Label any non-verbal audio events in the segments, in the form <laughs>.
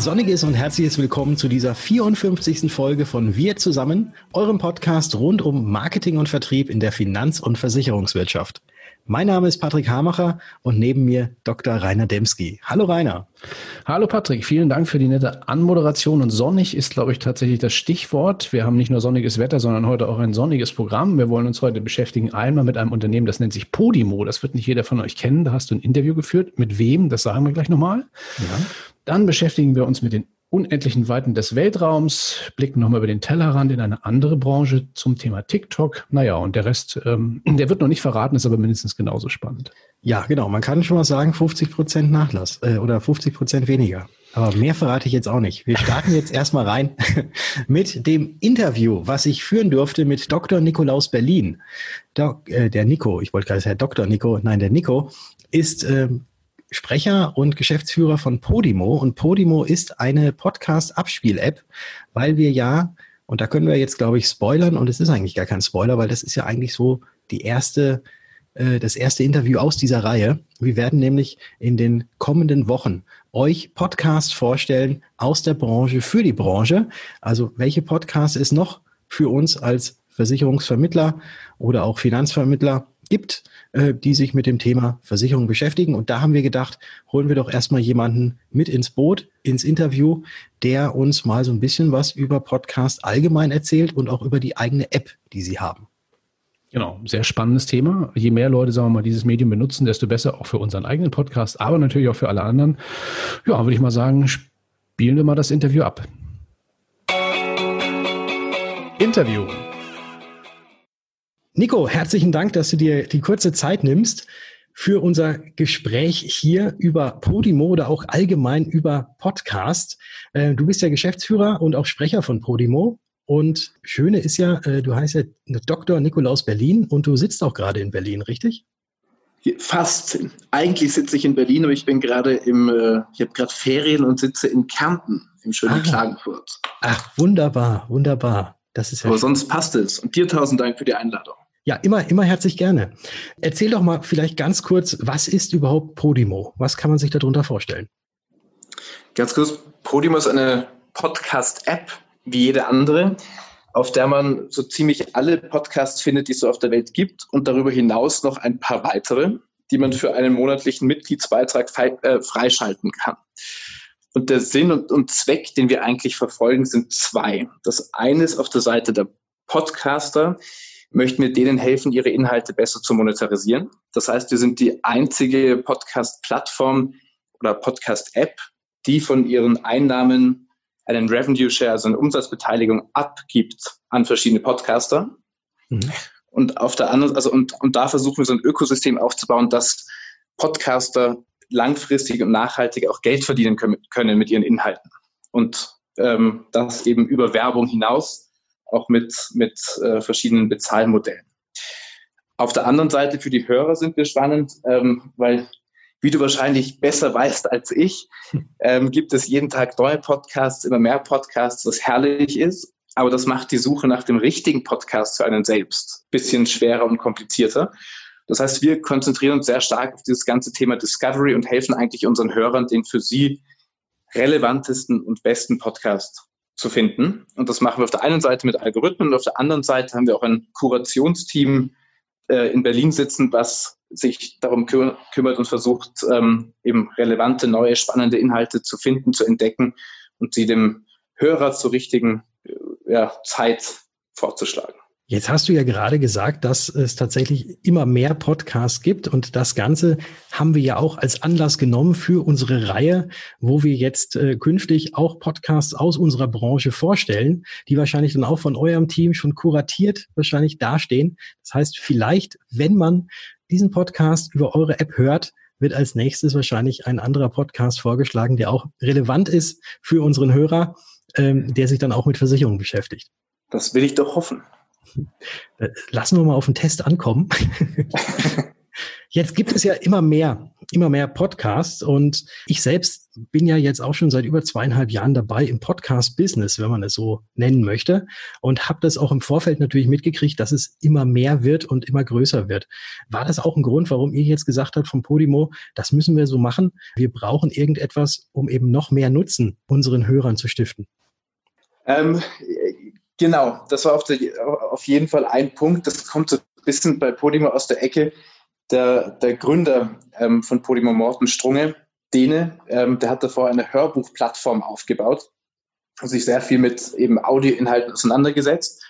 Ein sonniges und herzliches Willkommen zu dieser 54. Folge von Wir zusammen, eurem Podcast rund um Marketing und Vertrieb in der Finanz- und Versicherungswirtschaft. Mein Name ist Patrick Hamacher und neben mir Dr. Rainer Demski. Hallo Rainer. Hallo Patrick, vielen Dank für die nette Anmoderation. Und sonnig ist, glaube ich, tatsächlich das Stichwort. Wir haben nicht nur sonniges Wetter, sondern heute auch ein sonniges Programm. Wir wollen uns heute beschäftigen einmal mit einem Unternehmen, das nennt sich Podimo. Das wird nicht jeder von euch kennen. Da hast du ein Interview geführt. Mit wem? Das sagen wir gleich nochmal. Ja. Dann beschäftigen wir uns mit den unendlichen Weiten des Weltraums, blicken nochmal über den Tellerrand in eine andere Branche zum Thema TikTok. Naja, und der Rest, ähm, <clears throat> der wird noch nicht verraten, ist aber mindestens genauso spannend. Ja, genau. Man kann schon mal sagen, 50 Prozent Nachlass äh, oder 50 Prozent weniger. Aber mehr verrate ich jetzt auch nicht. Wir starten jetzt <laughs> erstmal rein <laughs> mit dem Interview, was ich führen durfte mit Dr. Nikolaus Berlin. Dok, äh, der Nico, ich wollte gerade sagen Dr. Nico, nein, der Nico ist äh, Sprecher und Geschäftsführer von Podimo. Und Podimo ist eine Podcast-Abspiel-App, weil wir ja, und da können wir jetzt, glaube ich, spoilern, und es ist eigentlich gar kein Spoiler, weil das ist ja eigentlich so die erste, äh, das erste Interview aus dieser Reihe. Wir werden nämlich in den kommenden Wochen euch Podcasts vorstellen aus der Branche für die Branche. Also welche Podcasts es noch für uns als Versicherungsvermittler oder auch Finanzvermittler gibt, äh, die sich mit dem Thema Versicherung beschäftigen. Und da haben wir gedacht, holen wir doch erstmal jemanden mit ins Boot, ins Interview, der uns mal so ein bisschen was über Podcast allgemein erzählt und auch über die eigene App, die sie haben. Genau, sehr spannendes Thema. Je mehr Leute, sagen wir mal, dieses Medium benutzen, desto besser auch für unseren eigenen Podcast, aber natürlich auch für alle anderen. Ja, würde ich mal sagen, spielen wir mal das Interview ab. Interview. Nico, herzlichen Dank, dass du dir die kurze Zeit nimmst für unser Gespräch hier über Podimo oder auch allgemein über Podcast. Äh, du bist ja Geschäftsführer und auch Sprecher von Podimo. Und Schöne ist ja, äh, du heißt ja Dr. Nikolaus Berlin und du sitzt auch gerade in Berlin, richtig? Fast. Eigentlich sitze ich in Berlin, aber ich bin gerade im, äh, ich habe gerade Ferien und sitze in Kärnten, im schönen ah. Klagenfurt. Ach, wunderbar, wunderbar. Das ist ja Aber schön. sonst passt es. Und dir tausend Dank für die Einladung. Ja, immer, immer herzlich gerne. Erzähl doch mal vielleicht ganz kurz, was ist überhaupt Podimo? Was kann man sich darunter vorstellen? Ganz kurz, Podimo ist eine Podcast-App, wie jede andere, auf der man so ziemlich alle Podcasts findet, die es so auf der Welt gibt und darüber hinaus noch ein paar weitere, die man für einen monatlichen Mitgliedsbeitrag äh, freischalten kann. Und der Sinn und, und Zweck, den wir eigentlich verfolgen, sind zwei. Das eine ist auf der Seite der Podcaster, möchten wir denen helfen, ihre Inhalte besser zu monetarisieren. Das heißt, wir sind die einzige Podcast-Plattform oder Podcast-App, die von ihren Einnahmen einen Revenue Share, also eine Umsatzbeteiligung abgibt an verschiedene Podcaster. Mhm. Und auf der anderen, also und, und da versuchen wir so ein Ökosystem aufzubauen, dass Podcaster langfristig und nachhaltig auch Geld verdienen können, können mit ihren Inhalten. Und ähm, das eben über Werbung hinaus, auch mit, mit äh, verschiedenen Bezahlmodellen. Auf der anderen Seite für die Hörer sind wir spannend, ähm, weil, wie du wahrscheinlich besser weißt als ich, <laughs> ähm, gibt es jeden Tag neue Podcasts, immer mehr Podcasts, was herrlich ist. Aber das macht die Suche nach dem richtigen Podcast für einen selbst bisschen schwerer und komplizierter. Das heißt, wir konzentrieren uns sehr stark auf dieses ganze Thema Discovery und helfen eigentlich unseren Hörern, den für sie relevantesten und besten Podcast zu finden. Und das machen wir auf der einen Seite mit Algorithmen und auf der anderen Seite haben wir auch ein Kurationsteam äh, in Berlin sitzen, was sich darum kü kümmert und versucht, ähm, eben relevante, neue, spannende Inhalte zu finden, zu entdecken und sie dem Hörer zur richtigen äh, ja, Zeit vorzuschlagen. Jetzt hast du ja gerade gesagt, dass es tatsächlich immer mehr Podcasts gibt und das Ganze haben wir ja auch als Anlass genommen für unsere Reihe, wo wir jetzt äh, künftig auch Podcasts aus unserer Branche vorstellen, die wahrscheinlich dann auch von eurem Team schon kuratiert wahrscheinlich dastehen. Das heißt, vielleicht, wenn man diesen Podcast über eure App hört, wird als nächstes wahrscheinlich ein anderer Podcast vorgeschlagen, der auch relevant ist für unseren Hörer, ähm, der sich dann auch mit Versicherungen beschäftigt. Das will ich doch hoffen. Lassen wir mal auf den Test ankommen. <laughs> Jetzt gibt es ja immer mehr, immer mehr Podcasts und ich selbst bin ja jetzt auch schon seit über zweieinhalb Jahren dabei im Podcast-Business, wenn man es so nennen möchte und habe das auch im Vorfeld natürlich mitgekriegt, dass es immer mehr wird und immer größer wird. War das auch ein Grund, warum ihr jetzt gesagt habt vom Podimo, das müssen wir so machen? Wir brauchen irgendetwas, um eben noch mehr Nutzen unseren Hörern zu stiften. Ähm, genau, das war auf, der, auf jeden Fall ein Punkt. Das kommt so ein bisschen bei Podimo aus der Ecke der, der Gründer ähm, von Podimo Morten Strunge, Dene, ähm, der hat davor eine Hörbuchplattform aufgebaut und sich sehr viel mit eben Audioinhalten auseinandergesetzt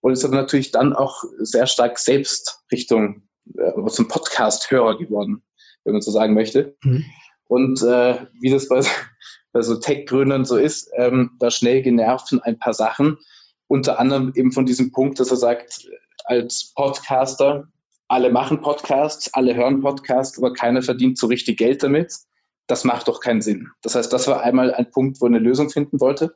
und ist aber natürlich dann auch sehr stark selbst Richtung äh, zum Podcast-Hörer geworden, wenn man so sagen möchte. Mhm. Und äh, wie das bei, <laughs> bei so Tech-Gründern so ist, ähm, da schnell genervt von ein paar Sachen. Unter anderem eben von diesem Punkt, dass er sagt, als Podcaster alle machen Podcasts, alle hören Podcasts, aber keiner verdient so richtig Geld damit. Das macht doch keinen Sinn. Das heißt, das war einmal ein Punkt, wo er eine Lösung finden wollte.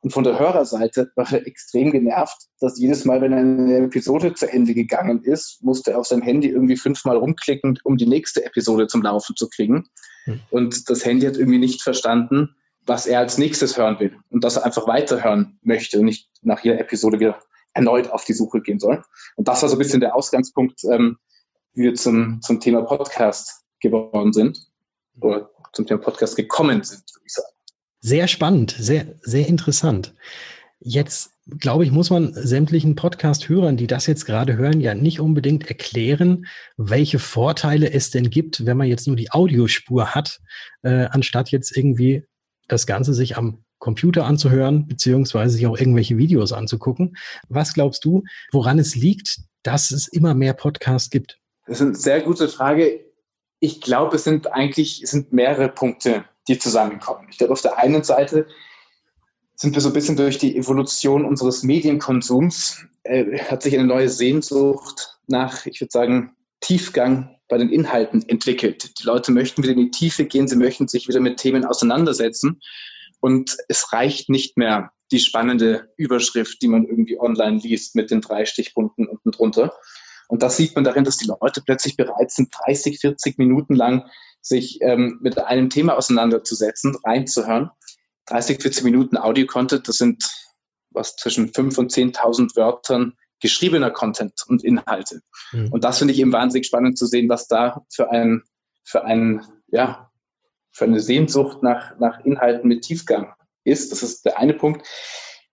Und von der Hörerseite war er extrem genervt, dass jedes Mal, wenn eine Episode zu Ende gegangen ist, musste er auf sein Handy irgendwie fünfmal rumklicken, um die nächste Episode zum Laufen zu kriegen. Hm. Und das Handy hat irgendwie nicht verstanden, was er als nächstes hören will und dass er einfach weiterhören möchte und nicht nach jeder Episode erneut auf die Suche gehen sollen. Und das war so ein bisschen der Ausgangspunkt, ähm, wie wir zum, zum Thema Podcast geworden sind oder zum Thema Podcast gekommen sind, würde ich sagen. Sehr spannend, sehr, sehr interessant. Jetzt, glaube ich, muss man sämtlichen Podcast-Hörern, die das jetzt gerade hören, ja nicht unbedingt erklären, welche Vorteile es denn gibt, wenn man jetzt nur die Audiospur hat, äh, anstatt jetzt irgendwie das Ganze sich am Computer anzuhören, beziehungsweise sich auch irgendwelche Videos anzugucken. Was glaubst du, woran es liegt, dass es immer mehr Podcasts gibt? Das ist eine sehr gute Frage. Ich glaube, es sind eigentlich es sind mehrere Punkte, die zusammenkommen. Ich glaube, auf der einen Seite sind wir so ein bisschen durch die Evolution unseres Medienkonsums, äh, hat sich eine neue Sehnsucht nach, ich würde sagen, Tiefgang bei den Inhalten entwickelt. Die Leute möchten wieder in die Tiefe gehen, sie möchten sich wieder mit Themen auseinandersetzen. Und es reicht nicht mehr die spannende Überschrift, die man irgendwie online liest mit den drei Stichpunkten unten drunter. Und das sieht man darin, dass die Leute plötzlich bereit sind, 30, 40 Minuten lang sich ähm, mit einem Thema auseinanderzusetzen, reinzuhören. 30, 40 Minuten Audio-Content, das sind was zwischen 5.000 und 10.000 Wörtern geschriebener Content und Inhalte. Mhm. Und das finde ich eben wahnsinnig spannend zu sehen, was da für ein, für ein, ja, für eine Sehnsucht nach, nach Inhalten mit Tiefgang ist. Das ist der eine Punkt.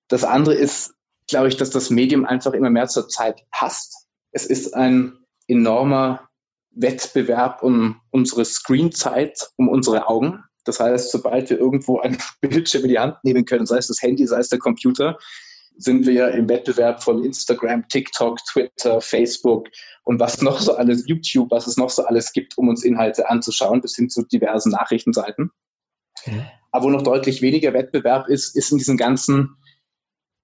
Das andere ist, glaube ich, dass das Medium einfach immer mehr zur Zeit passt. Es ist ein enormer Wettbewerb um unsere Screenzeit, um unsere Augen. Das heißt, sobald wir irgendwo einen <laughs> Bildschirm in die Hand nehmen können, sei es das Handy, sei es der Computer, sind wir im Wettbewerb von Instagram, TikTok, Twitter, Facebook und was noch so alles, YouTube, was es noch so alles gibt, um uns Inhalte anzuschauen, bis hin zu diversen Nachrichtenseiten. Mhm. Aber wo noch deutlich weniger Wettbewerb ist, ist in diesen ganzen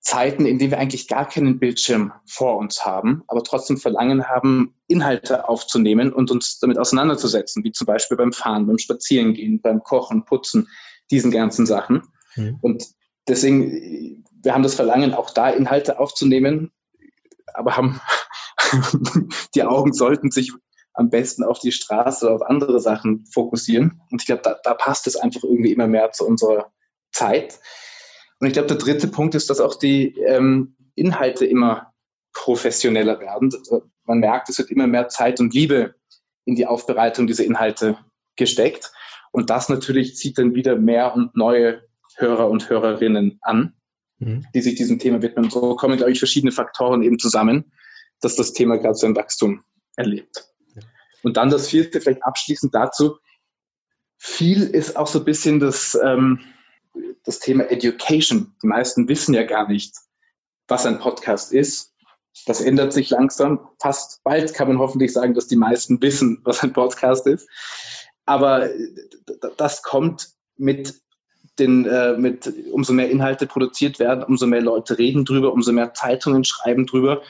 Zeiten, in denen wir eigentlich gar keinen Bildschirm vor uns haben, aber trotzdem Verlangen haben, Inhalte aufzunehmen und uns damit auseinanderzusetzen, wie zum Beispiel beim Fahren, beim Spazierengehen, beim Kochen, Putzen, diesen ganzen Sachen. Mhm. Und deswegen, wir haben das Verlangen, auch da Inhalte aufzunehmen, aber haben <laughs> die Augen sollten sich am besten auf die Straße oder auf andere Sachen fokussieren. Und ich glaube, da, da passt es einfach irgendwie immer mehr zu unserer Zeit. Und ich glaube, der dritte Punkt ist, dass auch die ähm, Inhalte immer professioneller werden. Man merkt, es wird immer mehr Zeit und Liebe in die Aufbereitung dieser Inhalte gesteckt. Und das natürlich zieht dann wieder mehr und neue Hörer und Hörerinnen an, mhm. die sich diesem Thema widmen. So kommen, glaube ich, verschiedene Faktoren eben zusammen, dass das Thema gerade so ein Wachstum erlebt. Ja. Und dann das vierte, vielleicht abschließend dazu. Viel ist auch so ein bisschen das, ähm, das Thema Education. Die meisten wissen ja gar nicht, was ein Podcast ist. Das ändert sich langsam. Fast bald kann man hoffentlich sagen, dass die meisten wissen, was ein Podcast ist. Aber das kommt mit den, äh, mit umso mehr Inhalte produziert werden, umso mehr Leute reden drüber, umso mehr Zeitungen schreiben drüber.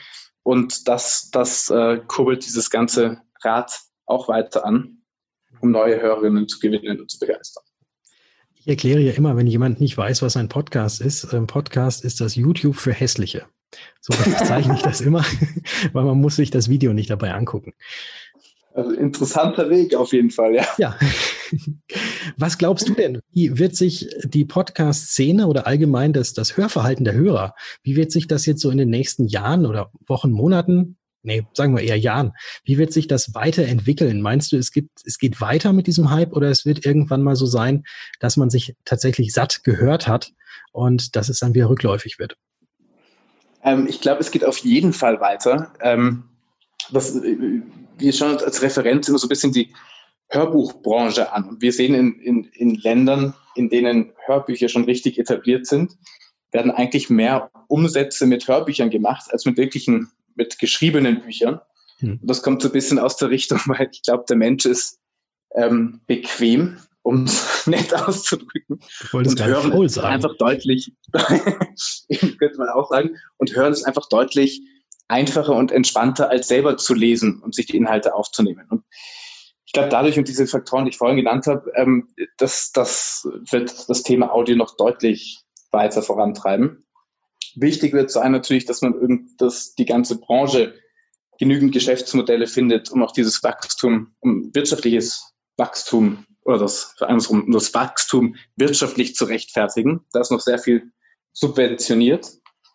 Und das, das äh, kurbelt dieses ganze Rad auch weiter an, um neue Hörerinnen zu gewinnen und zu begeistern. Ich erkläre ja immer, wenn jemand nicht weiß, was ein Podcast ist, ein Podcast ist das YouTube für Hässliche. So bezeichne ich das immer, <laughs> weil man muss sich das Video nicht dabei angucken. Also interessanter Weg auf jeden Fall, ja. Ja. Was glaubst du denn? Wie wird sich die Podcast-Szene oder allgemein das, das Hörverhalten der Hörer, wie wird sich das jetzt so in den nächsten Jahren oder Wochen, Monaten, nee, sagen wir eher Jahren, wie wird sich das weiterentwickeln? Meinst du, es gibt, es geht weiter mit diesem Hype oder es wird irgendwann mal so sein, dass man sich tatsächlich satt gehört hat und dass es dann wieder rückläufig wird? Ähm, ich glaube, es geht auf jeden Fall weiter. Ähm, das, äh, wir schauen als Referenz immer so ein bisschen die Hörbuchbranche an. Und wir sehen in, in, in Ländern, in denen Hörbücher schon richtig etabliert sind, werden eigentlich mehr Umsätze mit Hörbüchern gemacht als mit wirklichen, mit geschriebenen Büchern. Hm. Das kommt so ein bisschen aus der Richtung, <laughs> weil ich glaube, der Mensch ist ähm, bequem, um es <laughs> nett auszudrücken. Und hören ist einfach deutlich, <laughs> könnte man auch sagen, und hören ist einfach deutlich einfacher und entspannter, als selber zu lesen und sich die Inhalte aufzunehmen. Und ich glaube, dadurch und diese Faktoren, die ich vorhin genannt habe, ähm, das, das wird das Thema Audio noch deutlich weiter vorantreiben. Wichtig wird sein natürlich, dass man irgend, dass die ganze Branche genügend Geschäftsmodelle findet, um auch dieses Wachstum, um wirtschaftliches Wachstum oder das, andersrum, das Wachstum wirtschaftlich zu rechtfertigen. Da ist noch sehr viel subventioniert.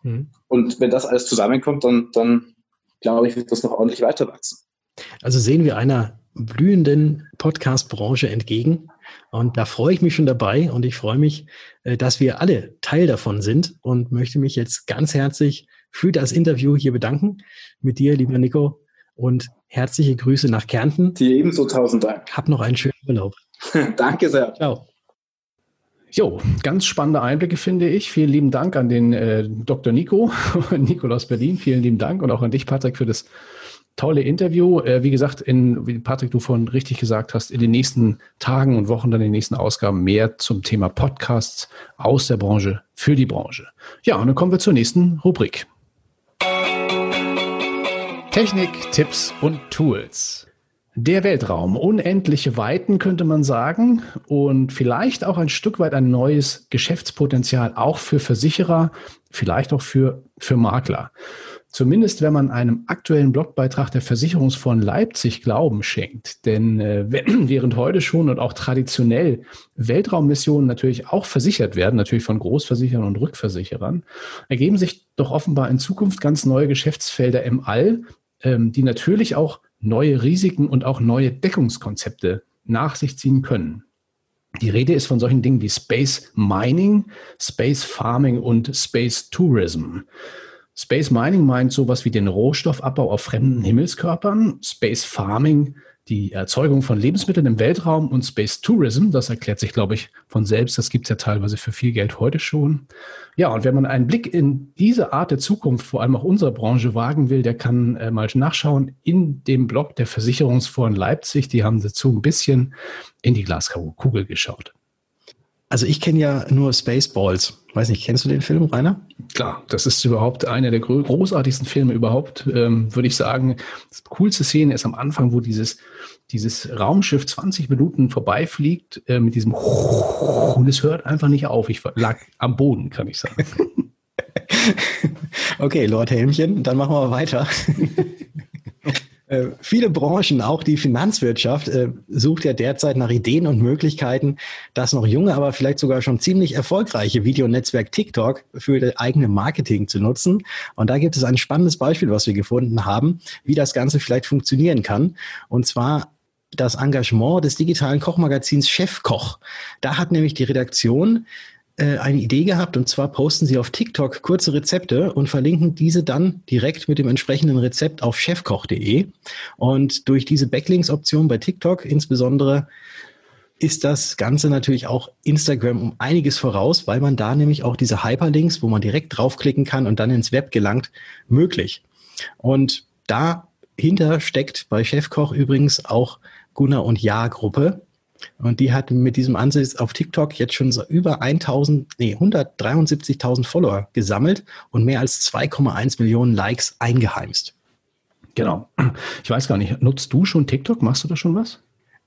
Mhm. Und wenn das alles zusammenkommt, dann, dann glaube ich, wird das noch ordentlich weiter wachsen. Also sehen wir einer blühenden Podcast-Branche entgegen. Und da freue ich mich schon dabei und ich freue mich, äh, dass wir alle Teil davon sind und möchte mich jetzt ganz herzlich für das Interview hier bedanken mit dir, lieber Nico, und herzliche Grüße nach Kärnten. Dir ebenso tausend Dank. Hab noch einen schönen Urlaub. <laughs> Danke sehr. Ciao. Jo, ganz spannende Einblicke finde ich. Vielen lieben Dank an den äh, Dr. Nico, <laughs> Nikolaus Berlin. Vielen lieben Dank und auch an dich, Patrick, für das tolle Interview. Äh, wie gesagt, in, wie Patrick, du vorhin richtig gesagt hast, in den nächsten Tagen und Wochen, dann in den nächsten Ausgaben mehr zum Thema Podcasts aus der Branche für die Branche. Ja, und dann kommen wir zur nächsten Rubrik. Technik, Tipps und Tools. Der Weltraum, unendliche Weiten könnte man sagen und vielleicht auch ein Stück weit ein neues Geschäftspotenzial auch für Versicherer, vielleicht auch für, für Makler. Zumindest wenn man einem aktuellen Blogbeitrag der Versicherungsfonds Leipzig Glauben schenkt. Denn äh, <clears throat> während heute schon und auch traditionell Weltraummissionen natürlich auch versichert werden, natürlich von Großversicherern und Rückversicherern, ergeben sich doch offenbar in Zukunft ganz neue Geschäftsfelder im All, ähm, die natürlich auch neue Risiken und auch neue Deckungskonzepte nach sich ziehen können. Die Rede ist von solchen Dingen wie Space Mining, Space Farming und Space Tourism. Space Mining meint sowas wie den Rohstoffabbau auf fremden Himmelskörpern. Space Farming die Erzeugung von Lebensmitteln im Weltraum und Space Tourism, das erklärt sich, glaube ich, von selbst. Das gibt es ja teilweise für viel Geld heute schon. Ja, und wenn man einen Blick in diese Art der Zukunft, vor allem auch unserer Branche, wagen will, der kann äh, mal nachschauen in dem Blog der Versicherungsfonds Leipzig. Die haben dazu ein bisschen in die Glaskugel geschaut. Also ich kenne ja nur Spaceballs. Weiß nicht, kennst du den Film, Rainer? Klar, das ist überhaupt einer der großartigsten Filme überhaupt, ähm, würde ich sagen. Die coolste Szene ist am Anfang, wo dieses, dieses Raumschiff 20 Minuten vorbeifliegt äh, mit diesem <laughs> und es hört einfach nicht auf. Ich lag am Boden, kann ich sagen. <laughs> okay, Lord Helmchen, dann machen wir weiter. <laughs> Äh, viele Branchen, auch die Finanzwirtschaft, äh, sucht ja derzeit nach Ideen und Möglichkeiten, das noch junge, aber vielleicht sogar schon ziemlich erfolgreiche Videonetzwerk TikTok für das eigene Marketing zu nutzen. Und da gibt es ein spannendes Beispiel, was wir gefunden haben, wie das Ganze vielleicht funktionieren kann. Und zwar das Engagement des digitalen Kochmagazins Chefkoch. Da hat nämlich die Redaktion äh, eine Idee gehabt und zwar posten sie auf TikTok kurze Rezepte und verlinken diese dann direkt mit dem entsprechenden Rezept auf chefkoch.de. Und durch diese Backlinks-Option bei TikTok insbesondere ist das Ganze natürlich auch Instagram um einiges voraus, weil man da nämlich auch diese Hyperlinks, wo man direkt draufklicken kann und dann ins Web gelangt, möglich. Und dahinter steckt bei Chefkoch übrigens auch Gunnar und Ja-Gruppe. Und die hat mit diesem Ansatz auf TikTok jetzt schon so über 1000, nee, 173.000 Follower gesammelt und mehr als 2,1 Millionen Likes eingeheimst. Genau. Ich weiß gar nicht, nutzt du schon TikTok? Machst du da schon was?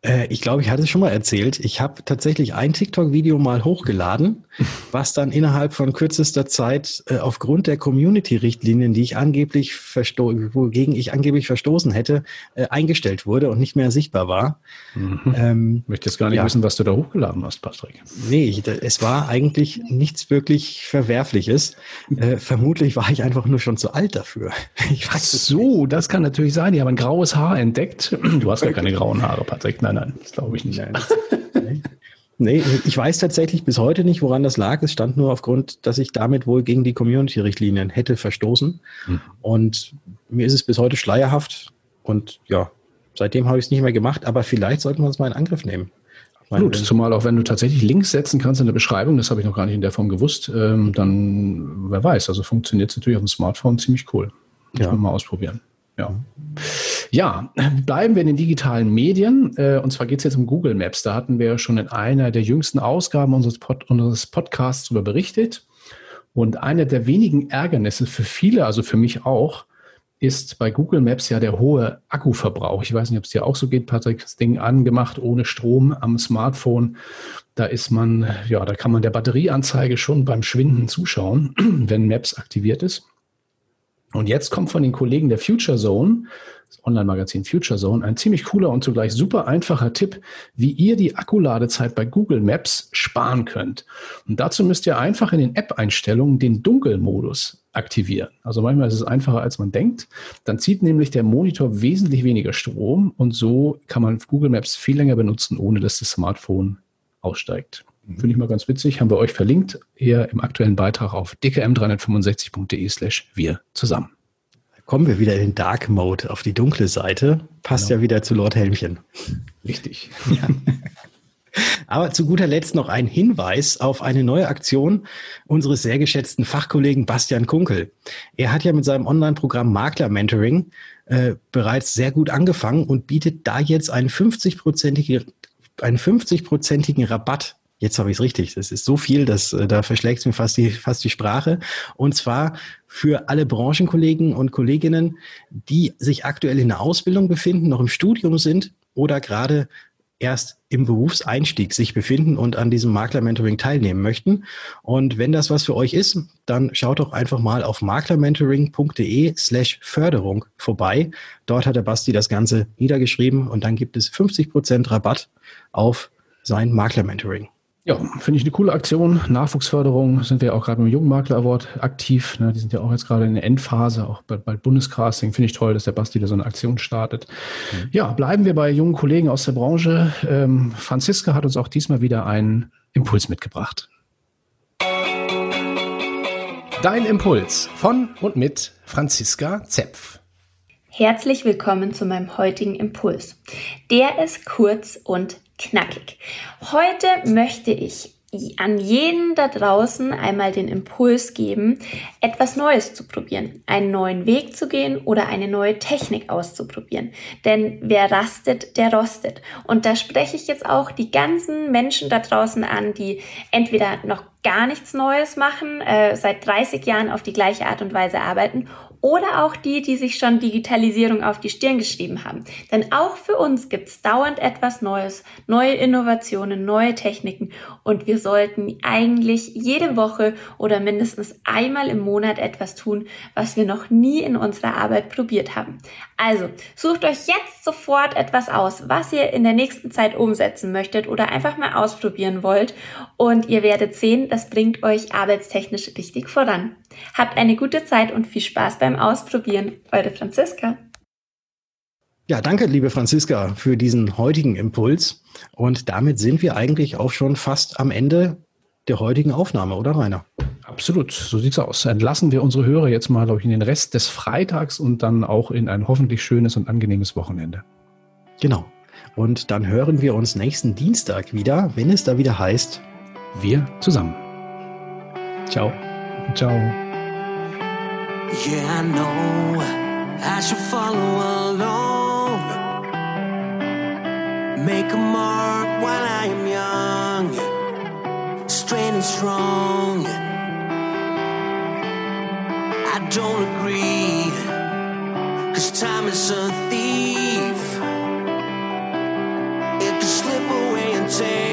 Äh, ich glaube, ich hatte es schon mal erzählt. Ich habe tatsächlich ein TikTok-Video mal hochgeladen, <laughs> was dann innerhalb von kürzester Zeit äh, aufgrund der Community-Richtlinien, die ich angeblich versto wogegen ich angeblich verstoßen hätte, äh, eingestellt wurde und nicht mehr sichtbar war. Mhm. Ähm, ich möchte jetzt gar nicht ja. wissen, was du da hochgeladen hast, Patrick. Nee, ich, es war eigentlich nichts wirklich Verwerfliches. <laughs> Vermutlich war ich einfach nur schon zu alt dafür. <laughs> Ich weiß so, das kann natürlich sein. Die haben ein graues Haar entdeckt. <clears throat> Du hast ja keine grauen Haare, Patrick. Nein, nein, das glaube ich nicht. Nein, nee, ich weiß tatsächlich bis heute nicht, woran das lag. Es stand nur aufgrund, dass ich damit wohl gegen die Community-Richtlinien hätte verstoßen. Hm. Und mir ist es bis heute schleierhaft. Und ja, seitdem habe ich es nicht mehr gemacht. Aber vielleicht sollten wir uns mal in Angriff nehmen. Gut, zumal auch wenn du tatsächlich Links setzen kannst in der Beschreibung, das habe ich noch gar nicht in der Form gewusst, ähm, dann wer weiß, also funktioniert es natürlich auf dem Smartphone ziemlich cool. Muss ja. man mal ausprobieren. Ja. Ja, bleiben wir in den digitalen Medien. Äh, und zwar geht es jetzt um Google Maps. Da hatten wir schon in einer der jüngsten Ausgaben unseres, Pod unseres Podcasts darüber berichtet. Und einer der wenigen Ärgernisse für viele, also für mich auch, ist bei Google Maps ja der hohe Akkuverbrauch. Ich weiß nicht, ob es dir auch so geht, Patrick. Das Ding angemacht ohne Strom am Smartphone. Da ist man, ja, da kann man der Batterieanzeige schon beim Schwinden zuschauen, <clears throat> wenn Maps aktiviert ist. Und jetzt kommt von den Kollegen der Future Zone, das Online-Magazin Future Zone, ein ziemlich cooler und zugleich super einfacher Tipp, wie ihr die Akkuladezeit bei Google Maps sparen könnt. Und dazu müsst ihr einfach in den App-Einstellungen den Dunkelmodus aktivieren. Also manchmal ist es einfacher, als man denkt. Dann zieht nämlich der Monitor wesentlich weniger Strom und so kann man Google Maps viel länger benutzen, ohne dass das Smartphone aussteigt. Finde ich mal ganz witzig. Haben wir euch verlinkt hier im aktuellen Beitrag auf dkm365.de slash wir zusammen. Kommen wir wieder in den Dark Mode auf die dunkle Seite. Passt genau. ja wieder zu Lord Helmchen. Richtig. Ja. <laughs> Aber zu guter Letzt noch ein Hinweis auf eine neue Aktion unseres sehr geschätzten Fachkollegen Bastian Kunkel. Er hat ja mit seinem Online-Programm Makler Mentoring äh, bereits sehr gut angefangen und bietet da jetzt einen 50-prozentigen einen 50-prozentigen Rabatt Jetzt habe ich es richtig. Das ist so viel, dass äh, da verschlägt es mir fast die, fast die Sprache. Und zwar für alle Branchenkollegen und Kolleginnen, die sich aktuell in der Ausbildung befinden, noch im Studium sind oder gerade erst im Berufseinstieg sich befinden und an diesem Makler-Mentoring teilnehmen möchten. Und wenn das was für euch ist, dann schaut doch einfach mal auf maklermentoring.de slash Förderung vorbei. Dort hat der Basti das Ganze niedergeschrieben und dann gibt es 50 Prozent Rabatt auf sein Makler-Mentoring. Ja, finde ich eine coole Aktion. Nachwuchsförderung sind wir auch gerade mit dem Jungmakler Award aktiv. Ne? Die sind ja auch jetzt gerade in der Endphase, auch bei, bei Bundescasting. Finde ich toll, dass der Basti da so eine Aktion startet. Mhm. Ja, bleiben wir bei jungen Kollegen aus der Branche. Ähm, Franziska hat uns auch diesmal wieder einen Impuls mitgebracht. Dein Impuls von und mit Franziska Zepf. Herzlich willkommen zu meinem heutigen Impuls. Der ist kurz und knackig. Heute möchte ich an jeden da draußen einmal den Impuls geben, etwas Neues zu probieren, einen neuen Weg zu gehen oder eine neue Technik auszuprobieren. Denn wer rastet, der rostet. Und da spreche ich jetzt auch die ganzen Menschen da draußen an, die entweder noch gar nichts Neues machen, äh, seit 30 Jahren auf die gleiche Art und Weise arbeiten oder auch die, die sich schon Digitalisierung auf die Stirn geschrieben haben. Denn auch für uns gibt es dauernd etwas Neues, neue Innovationen, neue Techniken und wir sollten eigentlich jede Woche oder mindestens einmal im Monat etwas tun, was wir noch nie in unserer Arbeit probiert haben. Also sucht euch jetzt sofort etwas aus, was ihr in der nächsten Zeit umsetzen möchtet oder einfach mal ausprobieren wollt und ihr werdet sehen, das bringt euch arbeitstechnisch richtig voran. Habt eine gute Zeit und viel Spaß beim Ausprobieren. Eure Franziska. Ja, danke, liebe Franziska, für diesen heutigen Impuls. Und damit sind wir eigentlich auch schon fast am Ende der heutigen Aufnahme, oder Rainer? Absolut, so sieht's aus. Entlassen wir unsere Hörer jetzt mal, glaube ich, in den Rest des Freitags und dann auch in ein hoffentlich schönes und angenehmes Wochenende. Genau. Und dann hören wir uns nächsten Dienstag wieder, wenn es da wieder heißt, wir zusammen. Ciao. Ciao. Yeah, I know I should follow along. Make a mark while I am young, straight and strong. I don't agree, cause time is a thief. It can slip away and take.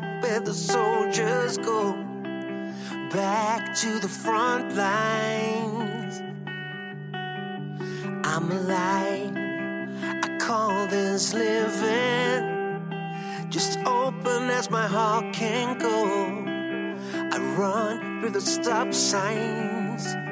fight where the soldiers go back to the front lines. I'm alive, I call this living. Just open as my heart can go. I run through the stop signs.